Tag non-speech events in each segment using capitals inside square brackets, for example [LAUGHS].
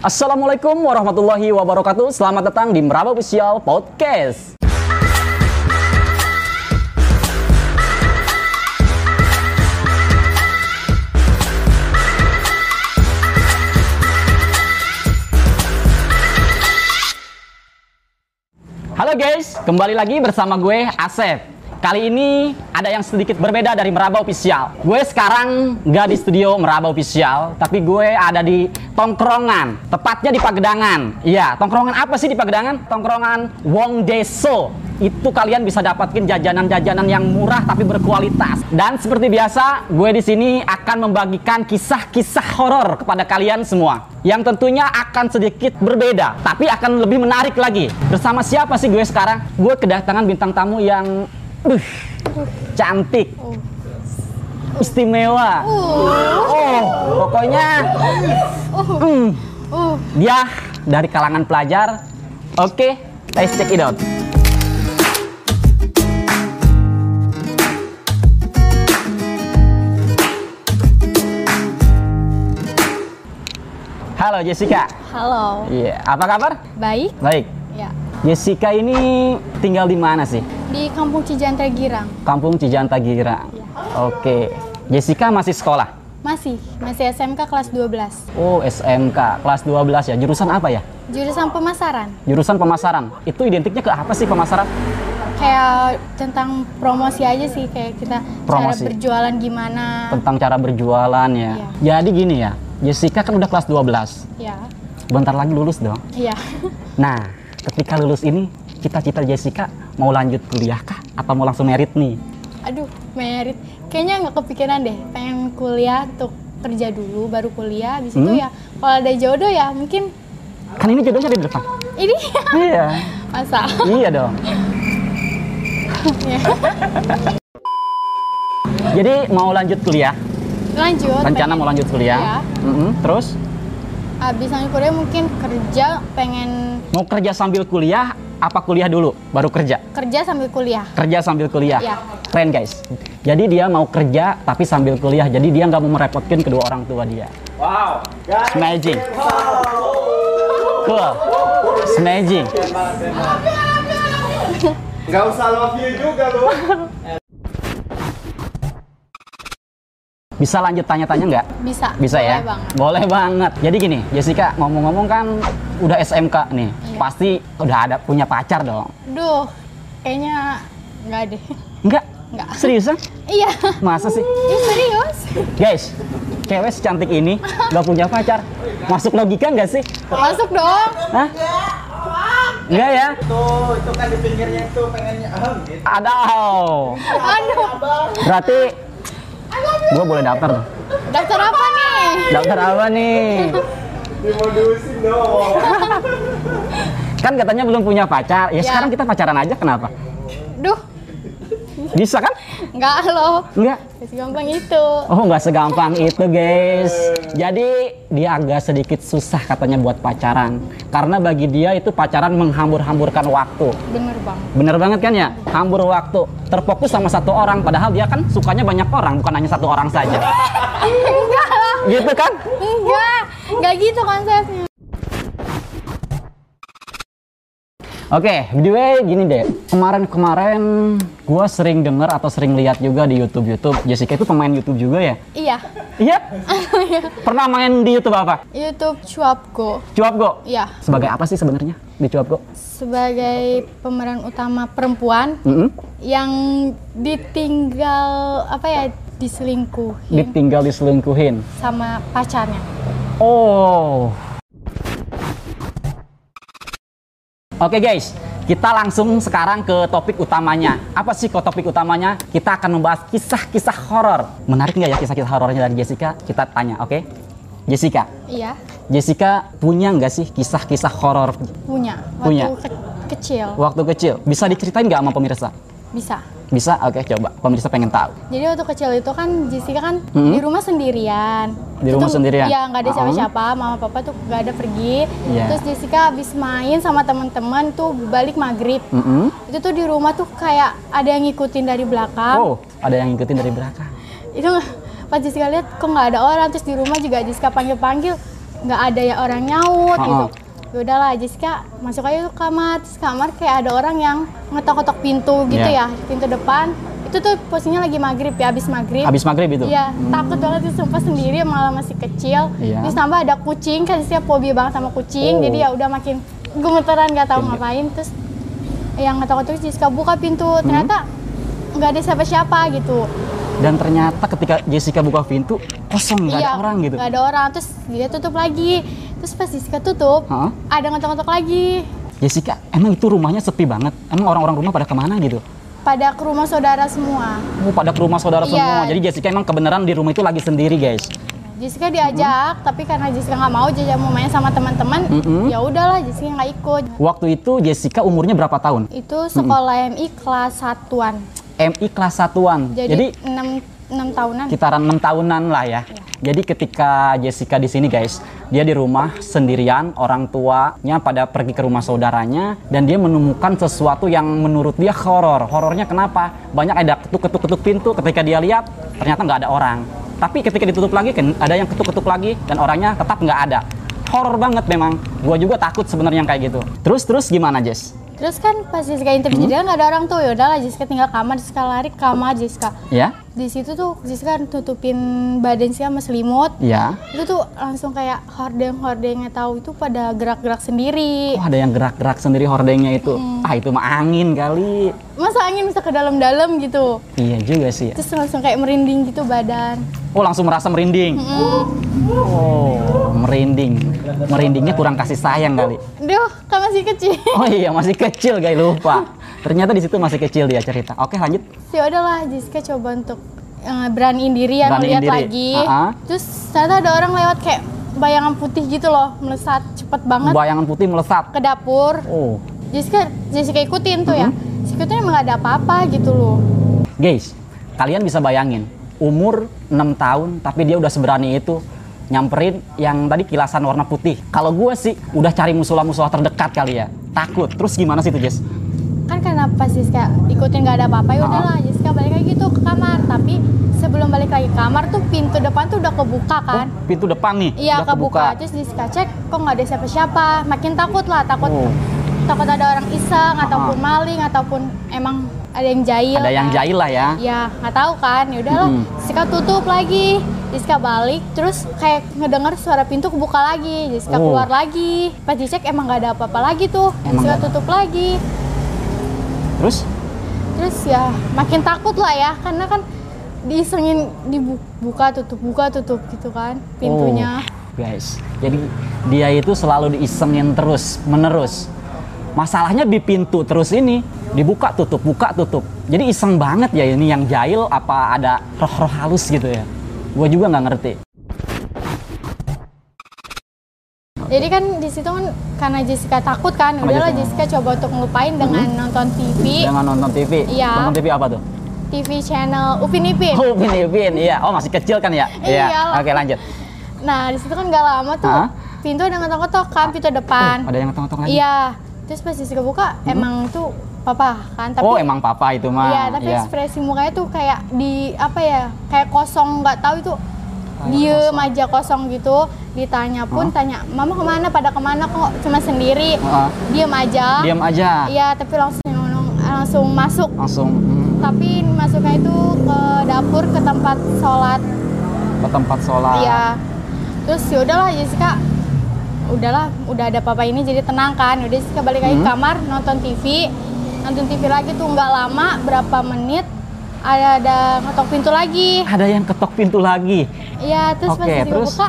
Assalamualaikum warahmatullahi wabarakatuh. Selamat datang di Meraba Official Podcast. Halo guys, kembali lagi bersama gue Asep. Kali ini ada yang sedikit berbeda dari Meraba Official. Gue sekarang nggak di studio Meraba Official, tapi gue ada di tongkrongan, tepatnya di Pagedangan. Iya, tongkrongan apa sih di Pagedangan? Tongkrongan Wong Deso. Itu kalian bisa dapatin jajanan-jajanan yang murah tapi berkualitas. Dan seperti biasa, gue di sini akan membagikan kisah-kisah horor kepada kalian semua. Yang tentunya akan sedikit berbeda, tapi akan lebih menarik lagi. Bersama siapa sih gue sekarang? Gue kedatangan bintang tamu yang uh, cantik, istimewa. Oh, pokoknya hmm, dia dari kalangan pelajar. Oke, let's check it out. Halo Jessica. Halo, Iya, apa kabar? baik? Baik. Ya, Jessica ini tinggal di mana sih? Di Kampung Cijantra Girang. Kampung Cijanta Girang. Oke. Jessica masih sekolah? Masih, masih SMK kelas 12. Oh, SMK kelas 12 ya. Jurusan apa ya? Jurusan pemasaran. Jurusan pemasaran. Itu identiknya ke apa sih pemasaran? Kayak tentang promosi aja sih, kayak kita Promosi. cara berjualan gimana. Tentang cara berjualan ya. Jadi gini ya. Jessica kan udah kelas 12. Ya, Bentar lagi lulus dong. iya. Nah, ketika lulus ini cita-cita Jessica mau lanjut kuliah kah atau mau langsung merit nih? Aduh, merit. Kayaknya nggak kepikiran deh, pengen kuliah untuk kerja dulu, baru kuliah. Habis itu Hmm. ya, kalau ada jodoh ya mungkin Kan ini jodohnya di depan. ini iya. masa. iya dong. Ya. Jadi mau lanjut kuliah? Lanjut. Rencana pengen- mau lanjut kuliah? Iya. Mm-mm, Terus Habis lanjut kuliah mungkin kerja, pengen mau kerja sambil kuliah apa kuliah dulu baru kerja? kerja sambil kuliah. Kerja sambil kuliah. Iya. Keren guys. Jadi dia mau kerja tapi sambil kuliah. Jadi dia nggak mau merepotkan kedua orang tua dia. Wow, guys. Amazing. Cool. Amazing. Nggak usah love you juga lu. [LAUGHS] Bisa lanjut tanya-tanya nggak? Bisa. Bisa boleh ya? banget. Boleh banget. Jadi gini, Jessica ngomong-ngomong kan udah SMK nih. Iya. Pasti udah ada punya pacar dong. Duh, kayaknya nggak deh. Enggak? Nggak. Seriusan? iya. Masa sih? Ih, serius? Guys, cewek secantik ini nggak punya pacar. Masuk logika nggak sih? Masuk dong. Hah? Enggak ya? Tuh, itu kan di pinggirnya tuh pengennya ahem gitu. Aduh. Aduh. Berarti gua boleh daftar dong. Daftar apa nih? Daftar apa nih? Dimodusin [LAUGHS] dong. Kan katanya belum punya pacar. Ya, Ya. sekarang kita pacaran aja kenapa? Duh, Bisa kan? nggak loh. Enggak. Masih gampang itu. Oh, nggak segampang itu, guys. Jadi dia agak sedikit susah katanya buat pacaran. Karena bagi dia itu pacaran menghambur-hamburkan waktu. Bener bang. Bener banget kan ya? Hambur waktu. Terfokus sama satu orang. Padahal dia kan sukanya banyak orang, bukan hanya satu orang saja. Enggak lah. Gitu kan? Enggak. Enggak gitu konsepnya. Oke, by the way gini deh. Kemarin-kemarin gua sering denger atau sering lihat juga di YouTube-YouTube. Jessica itu pemain YouTube juga ya? Iya. Iya? [LAUGHS] Pernah main di YouTube apa? YouTube Cuapgo. Cuap Go? Iya. Sebagai apa sih sebenarnya di Cuap Go? Sebagai pemeran utama perempuan Mm-mm. yang ditinggal apa ya diselingkuhin Ditinggal diselingkuhin. sama pacarnya. Oh. Oke guys, kita langsung sekarang ke topik utamanya. Apa sih kok topik utamanya? Kita akan membahas kisah-kisah horor. Menarik nggak ya kisah-kisah horornya dari Jessica? Kita tanya, oke? Jessica, Iya, Jessica punya nggak sih kisah-kisah horor punya. Waktu Punya. ke- kecil waktu kecil? Bisa diceritain nggak sama pemirsa? Bisa. Bisa? Oke, coba. Pemirsa pengen tahu. Jadi waktu kecil itu kan Jessica kan Hmm. di rumah sendirian. Di Itu rumah tuh- sendirian? Iya, nggak ada Oh. siapa-siapa. Mama papa tuh nggak ada pergi. Iya. Terus Jessica habis main sama teman-teman tuh balik maghrib. Mm-mm. Itu tuh di rumah tuh kayak ada yang ngikutin dari belakang. Oh, ada yang ngikutin dari belakang. Itu pas Jessica lihat kok nggak ada orang. Terus di rumah juga Jessica panggil-panggil. nggak ada ya orang nyaut Ha-ha. gitu ya udahlah Jessica masuk aja ke kamar terus kamar kayak ada orang yang ngetok-ngetok pintu gitu Iya. ya pintu depan itu tuh posisinya lagi maghrib ya habis maghrib Habis maghrib itu? Iya, takut banget sih sumpah sendiri malah masih kecil. Iya. Terus tambah ada kucing, kan setiap fobia banget sama Oh. kucing. Jadi ya udah makin gemeteran nggak tahu Iya. ngapain. Terus yang ngetok-ngetok Jessica buka pintu, Hmm. ternyata nggak ada siapa-siapa gitu. Dan ternyata ketika Jessica buka pintu, kosong, nggak ada orang gitu. Iya, Nggak ada orang. Terus dia tutup lagi. Terus pas Jessica tutup, Hah? ada ngetok-ngetok lagi. Jessica, emang itu rumahnya sepi banget? Emang orang-orang rumah pada ke mana gitu? Pada ke rumah saudara semua. Oh, pada ke rumah saudara Iya. semua. Jadi Jessica emang kebenaran di rumah itu lagi sendiri, guys. Jessica diajak, tapi karena Jessica nggak mau, Jessica mau main sama teman-teman, Mm-mm. ya udahlah Jessica nggak ikut. Waktu itu Jessica umurnya berapa tahun? Itu sekolah MI kelas satuan. MI kelas satuan. Jadi, Jadi 6 6 tahunan. sekitaran enam tahunan lah ya. Jadi ketika Jessica di sini guys, dia di rumah sendirian, orang tuanya pada pergi ke rumah saudaranya dan dia menemukan sesuatu yang menurut dia horor. Horornya kenapa? Banyak ada ketuk-ketuk-ketuk pintu ketika dia lihat ternyata nggak ada orang. Tapi ketika ditutup lagi kan ada yang ketuk-ketuk lagi dan orangnya tetap nggak ada. Horor banget memang. Gua juga takut sebenarnya kayak gitu. Terus terus gimana Jess? Terus kan pas Jessica interview dia nggak ada orang tuh, ya udahlah Jessica tinggal kamar, Jessica lari ke kamar Jessica. Ya? Di situ tuh Jessica tutupin badan sih sama selimut. Ya. Itu tuh langsung kayak hordeng-hordengnya tahu itu pada gerak-gerak sendiri. Oh, ada yang gerak-gerak sendiri hordengnya itu. Ah, itu mah angin kali. Masa angin bisa ke dalam-dalam gitu. Iya juga sih. ya. Terus langsung kayak merinding gitu badan. Oh langsung merasa merinding. Mm. Oh merinding. Merindingnya kurang kasih sayang kali. Duh, kan masih kecil. Oh iya masih kecil guys lupa. [LAUGHS] Ternyata di situ masih kecil dia cerita. Oke lanjut. ya udahlah Jessica coba untuk eh, beraniin diri ya diri. lagi Ah-ah. terus ternyata ada orang lewat kayak bayangan putih gitu loh melesat cepet banget Bayangan putih melesat. ke dapur Oh Jessica Jessica ikutin tuh ya Mm-hmm. Jessica tuh emang gak ada apa-apa gitu loh guys, kalian bisa bayangin umur 6 tahun tapi dia udah seberani itu nyamperin yang tadi kilasan warna putih. Kalau gue sih udah cari musola-musola terdekat kali ya. Takut. Terus gimana sih itu Jess? Kan karena pas Jessica ikutin gak ada apa-apa ya Ah. udahlah Jessica balik lagi gitu ke kamar tapi sebelum balik lagi ke kamar tuh pintu depan tuh udah kebuka kan Oh, pintu depan nih. Iya udah kebuka. Terus Jessica cek kok nggak ada siapa-siapa. Makin takut lah, takut Oh. takut ada orang iseng Ah. ataupun maling ataupun emang ada yang jahil. Ada yang kan. jahil lah ya. Ya nggak tahu kan. Ya udahlah. Mm-mm. Jessica tutup lagi. Jessica balik, terus kayak ngedenger suara pintu kebuka lagi. Jessica Oh. keluar lagi. Pas dicek emang nggak ada apa-apa lagi tuh. Emang Jessica tutup lagi. Terus? Terus ya makin takut lah ya, karena kan diisengin dibuka tutup buka tutup gitu kan pintunya. Oh, guys, jadi dia itu selalu diisengin terus, menerus. Masalahnya di pintu terus ini dibuka tutup buka tutup. Jadi iseng banget ya ini yang jahil apa ada roh-roh halus gitu ya. Gue juga nggak ngerti. Jadi kan di situ kan karena Jessica takut kan, Oh, udahlah Jessica. Jessica coba untuk ngelupain dengan nonton TV, Jangan nonton TV. Iya. Nonton TV apa tuh? TV channel Upin Ipin. Oh, Upin Ipin. Iya. Oh, masih kecil kan ya? Iyalah. Oke, lanjut. Nah di situ kan gak lama tuh Hah? pintu ada ngetok-ngetok kan pintu depan. Oh, ada yang ngetong-ngetong lagi. Iya. Terus pas Jessica buka emang tuh papa kan, tapi oh, emang papa itu mah. Iya, tapi ekspresi mukanya tuh kayak di apa ya? Kayak kosong, nggak tahu itu diem aja kosong gitu. Ditanya pun Hah? tanya, "Mama ke mana? Pada ke mana kok cuma sendiri?" Heeh. Diem aja. Diam aja. Iya, tapi langsung langsung masuk. Langsung hmm, Tapi masuknya itu ke dapur ke tempat sholat. ke tempat sholat. Iya. Terus ya udahlah Jessica udahlah udah ada papa ini jadi tenang kan udah Jessica balik lagi Hmm. kamar nonton TV nonton TV lagi tuh nggak lama berapa menit ada ada ngetok pintu lagi Ada yang ketok pintu lagi. iya terus pas Oke, Jessica terus? buka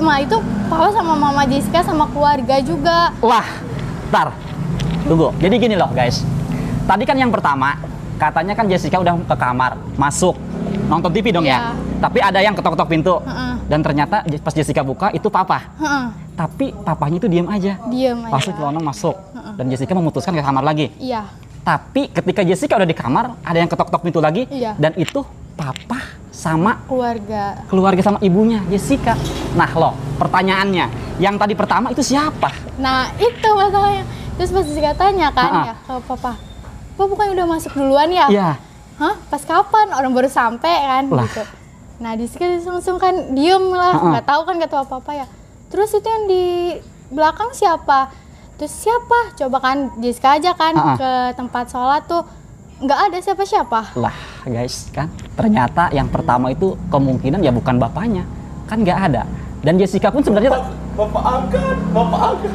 Ma itu papa sama mama Jessica sama keluarga juga Wah, ntar. Tunggu. Jadi gini loh guys. Tadi kan yang pertama, katanya kan Jessica udah ke kamar, masuk. Nonton TV dong ya. Iya. Tapi ada yang ketok-ketok pintu. Heeh. Dan ternyata pas Jessica buka itu papa. Heeh, Tapi papanya itu diem aja. diem aja Langsung celana masuk. Dan Jessica memutuskan ke kamar lagi. iya Tapi ketika Jessica udah di kamar, ada yang ketok-ketok pintu lagi. Iya. Dan itu papa sama keluarga keluarga sama ibunya Jessica. Nah loh, pertanyaannya, yang tadi pertama itu siapa? Nah itu masalahnya. Terus pas Jessica tanya kan Ha-ha. ya ke papa, Papa bukan udah masuk duluan ya? Iya. Hah? Pas kapan? Orang baru sampai kan Lah. gitu. Nah Jessica langsung kan diem lah, nggak tahu kan kata apa apa ya. terus itu yang di belakang siapa terus siapa coba kan Jessica aja kan Ah, ah. ke tempat sholat tuh nggak ada siapa-siapa Lah, guys, kan ternyata yang pertama itu kemungkinan ya bukan bapaknya. Kan nggak ada. Dan Jessica pun sebenarnya Bapak angkat, bapak angkat.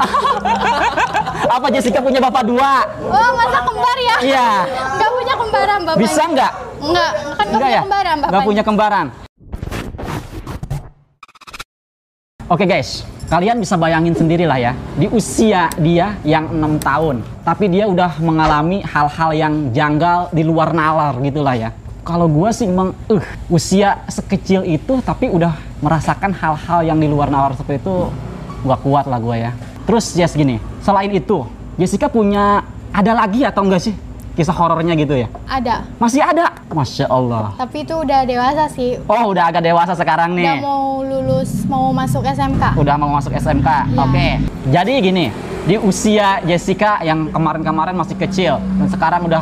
[LAUGHS] apa Jessica punya bapak dua? oh masa kembar ya Iya. nggak punya kembaran bapaknya Bisa nggak? nggak kan nggak punya kembaran Nggak bapaknya punya kembaran. Oke guys, kalian bisa bayangin sendiri lah ya, di usia dia yang enam tahun, tapi dia udah mengalami hal-hal yang janggal di luar nalar gitulah ya. Kalau gua sih emang, uh, usia sekecil itu tapi udah merasakan hal-hal yang di luar nalar seperti itu, gak kuat lah gua ya. Terus Jess gini, selain itu, Jessica punya ada lagi atau enggak sih kisah horornya gitu ya? ada Masih ada, masya Allah. tapi itu udah dewasa sih Oh, udah agak dewasa sekarang nih. udah mau lulus mau masuk SMK Udah mau masuk SMK. Iya. Oke. Jadi gini, di usia Jessica yang kemarin-kemarin masih kecil dan sekarang udah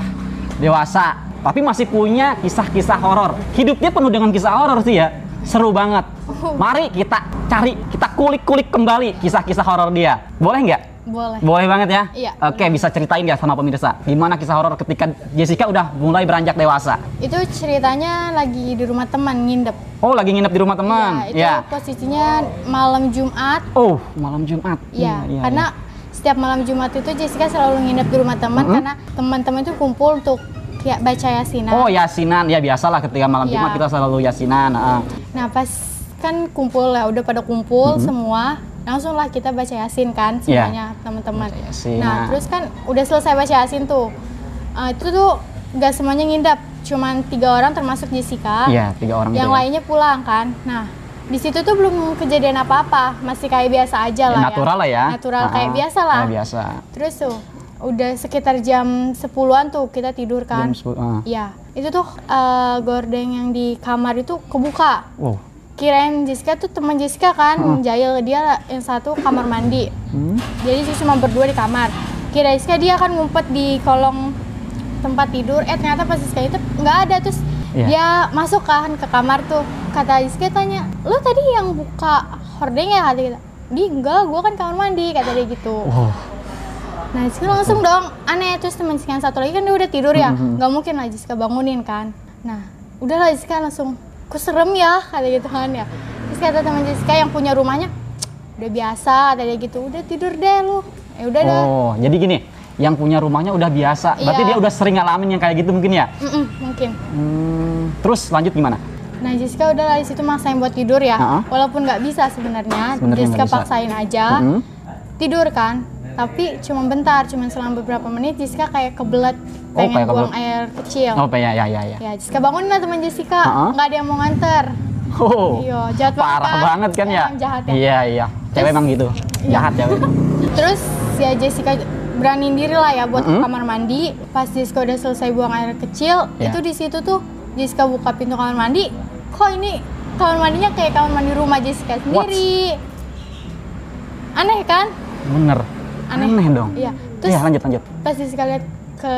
dewasa, tapi masih punya kisah-kisah horor. Hidupnya penuh dengan kisah horor sih ya. Seru banget. Mari kita cari, kita kulik-kulik kembali kisah-kisah horor dia. Boleh nggak? Boleh Boleh banget ya? Iya, Oke, bisa ceritain nggak sama pemirsa? Gimana kisah horor ketika Jessica udah mulai beranjak dewasa? itu ceritanya lagi di rumah teman ngindep Oh, lagi nginep di rumah teman. Ya, itu Ya. posisinya malam Jumat Oh, malam Jumat. ya Iya, iya, karena setiap malam Jumat itu Jessica selalu nginep di rumah teman Mm-mm. karena teman-teman itu kumpul untuk ya baca yasinan Oh yasinan ya biasalah ketika malam Iya. Jumat kita selalu yasinan. ah. nah pas kan kumpul ya udah pada kumpul Mm-hmm. semua langsung lah kita baca yasin kan Iya. semuanya teman-teman Baca Yasin, nah nah. terus kan udah selesai baca yasin tuh Ah, itu tuh gak semuanya ngindap cuman tiga orang termasuk Jessica Iya tiga orang yang gitu ya. lainnya pulang kan nah di situ tuh belum kejadian apa-apa masih kayak biasa aja lah Natural lah ya. natural kayak biasa lah Kayak biasa. terus tuh udah sekitar jam 10-an tuh kita tidur kan Jam 10, ah. Iya, itu tuh eh, gordeng yang di kamar itu kebuka. Wow. Kirain Jessica tuh teman Jessica kan, Jail dia yang satu kamar mandi. Hmm? Jadi sih cuma berdua di kamar. Kira Jessica dia kan ngumpet di kolong tempat tidur. Eh ternyata pas Jessica itu nggak ada terus Iya. dia masuk kan ke kamar tuh. Kata Jessica tanya, lu tadi yang buka hordeng ya kata kita. Di enggak, gua kan kamar mandi kata dia gitu. Wow. Nah Jessica langsung dong aneh terus teman Jessica yang satu lagi kan dia udah tidur ya Mhm. nggak mungkin lah Jessica bangunin kan nah udahlah Jessica langsung kok serem ya kata gitu kan ya terus kata teman Jessica yang punya rumahnya "Cek, udah biasa kata dia gitu udah tidur deh lu ya udah dah Oh jadi gini, yang punya rumahnya udah biasa. Berarti Iya. dia udah sering ngalamin yang kayak gitu mungkin ya. Mm-mm, mungkin Hmm, terus lanjut gimana? nah Jessica udah lah situ maksain buat tidur ya Ha-ha. walaupun nggak bisa sebenarnya Jessica paksain aja Mhm. tidur kan tapi cuma bentar cuma selang beberapa menit Jessica kayak kebelet Oh, pengen kayak buang kebelet. air kecil Oh ya ya ya ya. Ya, Jessica bangunin lah teman Jessica. Nggak ada yang mau nganter. Oh, Iya, jahat banget parah kan? banget kan ya? Jahat ya? Iya iya. Cewek Terus- emang gitu. Jahat cewek. [LAUGHS] Terus ya Jessica beraniin diri lah ya buat ke Mm-mm. kamar mandi. Pas Jessica udah selesai buang air kecil, Ya. itu di situ tuh Jessica buka pintu kamar mandi. Kok ini kamar mandinya kayak kamar mandi rumah Jessica sendiri. Aneh kan? Bener. Aneh. dong. Iya. Terus Iya lanjut lanjut. pas Jessica lihat ke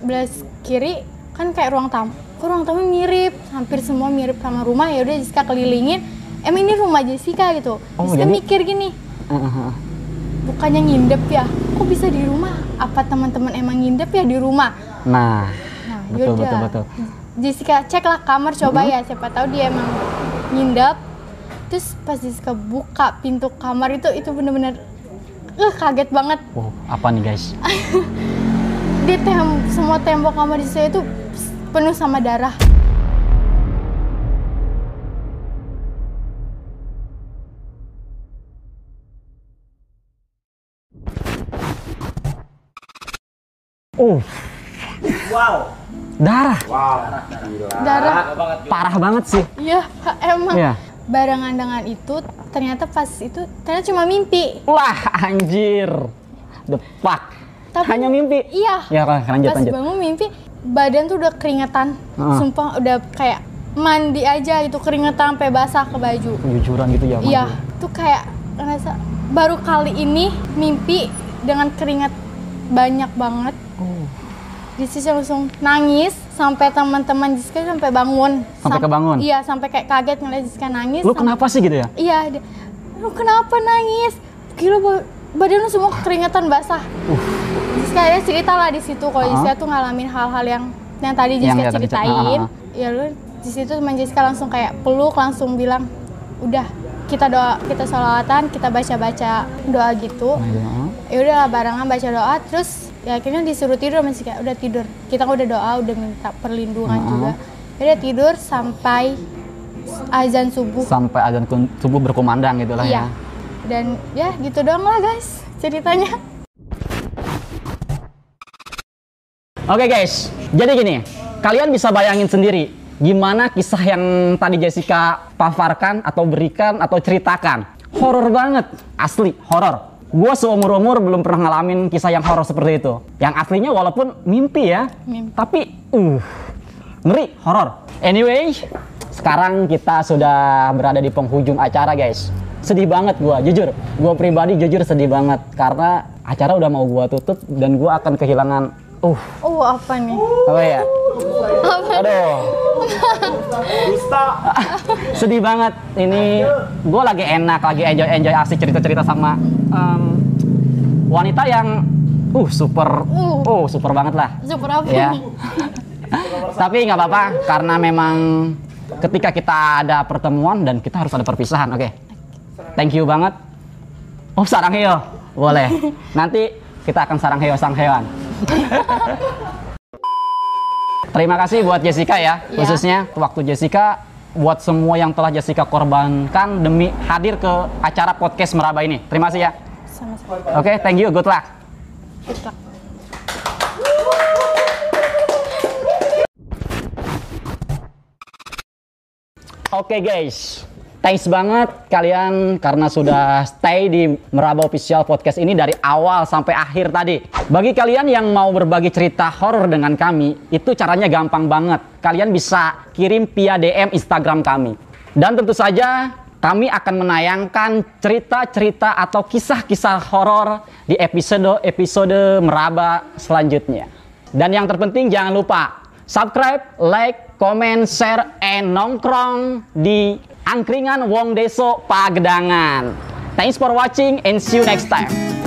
belah kiri kan kayak ruang tamu. Kok ruang tamu mirip, hampir semua mirip sama rumah. Ya udah Jessica kelilingin. Emang ini rumah Jessica gitu. Oh, Jessica jadi- mikir gini, Heeh. bukannya ngindep ya? Kok bisa di rumah? Apa teman-teman emang ngindep ya di rumah? Nah, Nah, betul yaudah. betul betul. Jessica ceklah kamar coba ya, siapa tahu dia emang ngindep. Terus pas Jessica buka pintu kamar itu, itu bener-bener uh, kaget banget. Wow, apa nih guys? [LAUGHS] Di tem semua tembok kamar Jessica itu penuh sama darah. Oh, Wow. darah. Wow. Gila. Darah. Parah banget sih. Iya, [LAUGHS] emang. Iya. Barengan itu ternyata pas itu ternyata cuma mimpi. Wah, anjir. Depak. Tapi- Hanya mimpi. Iya. Ya, lanjut pas lanjut. bangun mimpi, badan tuh udah keringetan. Heeh. Sumpah udah kayak mandi aja itu keringetan sampai basah ke baju. Kejujuran gitu ya. Iya, tuh kayak ngerasa baru kali ini mimpi dengan keringat banyak banget. Oh. Jessica langsung nangis sampai teman-teman Jessica sampai bangun. Sampai Sam- kebangun? Iya, sampai kayak kaget ngeliat Jessica nangis. Lu kenapa sih gitu ya? Iya, dia, lu kenapa nangis gila ba- badan lu semua keringetan basah Jessica ya cerita lah di situ kalau Uh-huh. Jessica tuh ngalamin hal-hal yang yang tadi Yang Jessica ya tadi- ceritain uh-huh. ya lu di situ teman Jessica langsung kayak peluk langsung bilang udah kita doa kita sholawatan kita baca-baca doa gitu ya udahlah barengan baca doa terus ya akhirnya disuruh tidur masih kayak udah tidur kita kan udah doa udah minta perlindungan Uh-uh. juga ya udah tidur sampai azan subuh Sampai azan subuh berkumandang gitu lah iya ya. dan ya gitu doang lah guys ceritanya Oke guys, jadi gini, kalian bisa bayangin sendiri gimana kisah yang tadi Jessica paparkan atau berikan atau ceritakan. Horor banget, asli horor. Gue seumur umur belum pernah ngalamin kisah yang horor seperti itu. Yang aslinya walaupun mimpi ya, Mimpi. tapi uh ngeri horor. Anyway, sekarang kita sudah berada di penghujung acara guys. Sedih banget gue, jujur. Gue pribadi jujur sedih banget karena acara udah mau gue tutup dan gue akan kehilangan uh oh apa nih apa ya? Aduh, Dusta. sedih banget. Ini gue lagi enak, lagi enjoy enjoy asik cerita cerita sama em, wanita yang uh super, Uh. uh super banget lah. super apa Ya. Tapi nggak apa-apa karena memang ketika kita ada pertemuan dan kita harus ada perpisahan. Oke. Thank you banget. Oh, sarang heo. Boleh. Nanti kita akan sarang heo sang hewan. [LAUGHS] Terima kasih buat Jessica ya, Iya. khususnya waktu Jessica buat semua yang telah Jessica korbankan demi hadir ke acara podcast Meraba ini. Terima kasih ya. Oke, thank you. Good luck. Good luck. Oke guys, thanks banget kalian karena sudah stay di Meraba Official Podcast ini dari awal sampai akhir tadi. Bagi kalian yang mau berbagi cerita horor dengan kami, itu caranya gampang banget. Kalian bisa kirim via DM Instagram kami. Dan tentu saja kami akan menayangkan cerita-cerita atau kisah-kisah horor di episode-episode Meraba selanjutnya. Dan yang terpenting jangan lupa subscribe, like, comment, share, and nongkrong di Angkringan Wong Deso Pagedangan. Thanks for watching and see you next time.